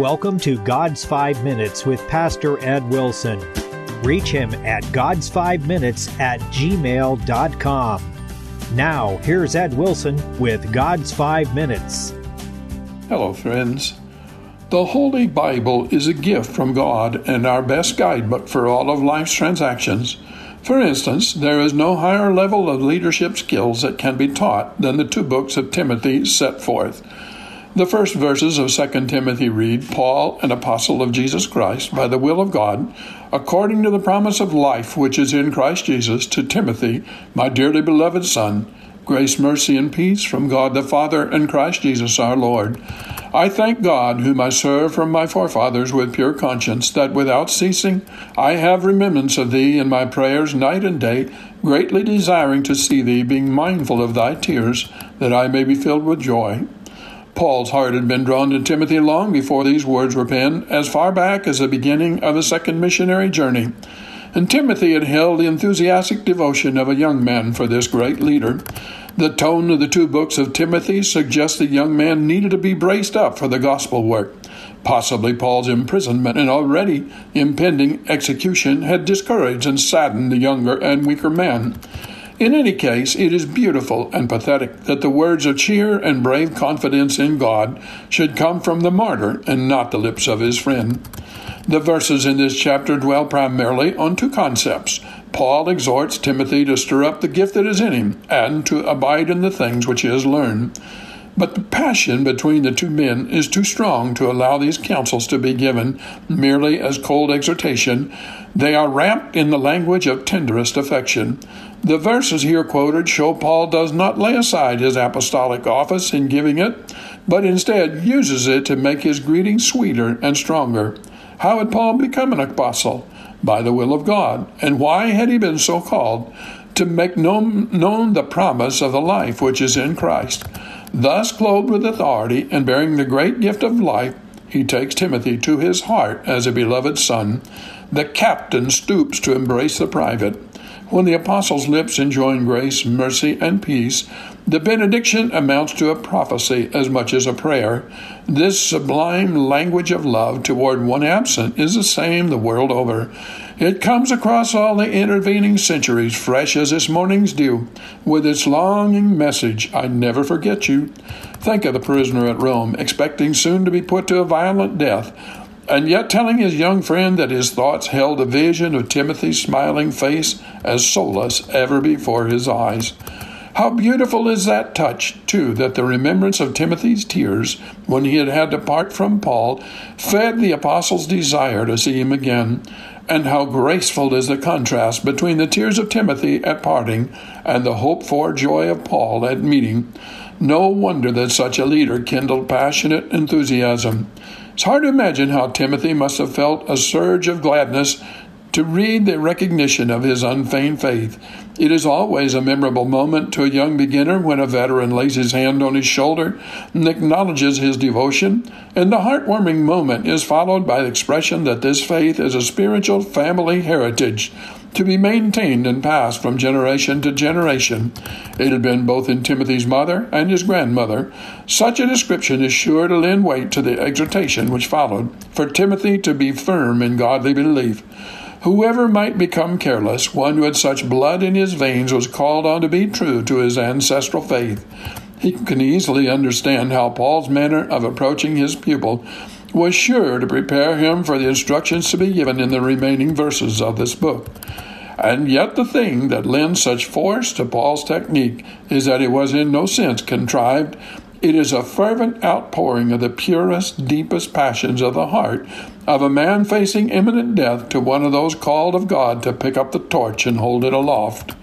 welcome to God's Five Minutes with Pastor Ed Wilson. Reach him at God's5Minutes at gmail.com. Now, here's Ed Wilson with God's Five Minutes. Hello, friends. The Holy Bible is a gift from God and our best guidebook for all of life's transactions. For instance, there is no higher level of leadership skills that can be taught than the two books of Timothy set forth. The first verses of 2 Timothy read Paul, an apostle of Jesus Christ, by the will of God, according to the promise of life which is in Christ Jesus, to Timothy, my dearly beloved son, grace, mercy, and peace from God the Father and Christ Jesus our Lord. I thank God, whom I serve from my forefathers with pure conscience, that without ceasing I have remembrance of thee in my prayers night and day, greatly desiring to see thee, being mindful of thy tears, that I may be filled with joy. Paul's heart had been drawn to Timothy long before these words were penned, as far back as the beginning of the second missionary journey. And Timothy had held the enthusiastic devotion of a young man for this great leader. The tone of the two books of Timothy suggests the young man needed to be braced up for the gospel work. Possibly Paul's imprisonment and already impending execution had discouraged and saddened the younger and weaker man. In any case, it is beautiful and pathetic that the words of cheer and brave confidence in God should come from the martyr and not the lips of his friend. The verses in this chapter dwell primarily on two concepts. Paul exhorts Timothy to stir up the gift that is in him and to abide in the things which he has learned. But the passion between the two men is too strong to allow these counsels to be given merely as cold exhortation. They are wrapped in the language of tenderest affection. The verses here quoted show Paul does not lay aside his apostolic office in giving it, but instead uses it to make his greeting sweeter and stronger. How had Paul become an apostle? By the will of God. And why had he been so called? To make known, known the promise of the life which is in Christ. Thus, clothed with authority and bearing the great gift of life, he takes Timothy to his heart as a beloved son. The captain stoops to embrace the private. When the apostle's lips enjoin grace, mercy, and peace, the benediction amounts to a prophecy as much as a prayer. This sublime language of love toward one absent is the same the world over. It comes across all the intervening centuries, fresh as this morning's dew, with its longing message I never forget you. Think of the prisoner at Rome, expecting soon to be put to a violent death and yet telling his young friend that his thoughts held a vision of Timothy's smiling face as solace ever before his eyes. How beautiful is that touch, too, that the remembrance of Timothy's tears when he had had to part from Paul fed the apostle's desire to see him again. And how graceful is the contrast between the tears of Timothy at parting and the hoped for joy of Paul at meeting. No wonder that such a leader kindled passionate enthusiasm. It's hard to imagine how Timothy must have felt a surge of gladness to read the recognition of his unfeigned faith. It is always a memorable moment to a young beginner when a veteran lays his hand on his shoulder and acknowledges his devotion, and the heartwarming moment is followed by the expression that this faith is a spiritual family heritage to be maintained and passed from generation to generation. It had been both in Timothy's mother and his grandmother. Such a description is sure to lend weight to the exhortation which followed for Timothy to be firm in godly belief. Whoever might become careless, one who had such blood in his veins was called on to be true to his ancestral faith. He can easily understand how Paul's manner of approaching his pupil was sure to prepare him for the instructions to be given in the remaining verses of this book. And yet, the thing that lends such force to Paul's technique is that it was in no sense contrived. It is a fervent outpouring of the purest, deepest passions of the heart of a man facing imminent death to one of those called of God to pick up the torch and hold it aloft.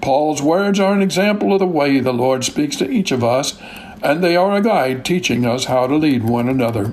Paul's words are an example of the way the Lord speaks to each of us, and they are a guide teaching us how to lead one another.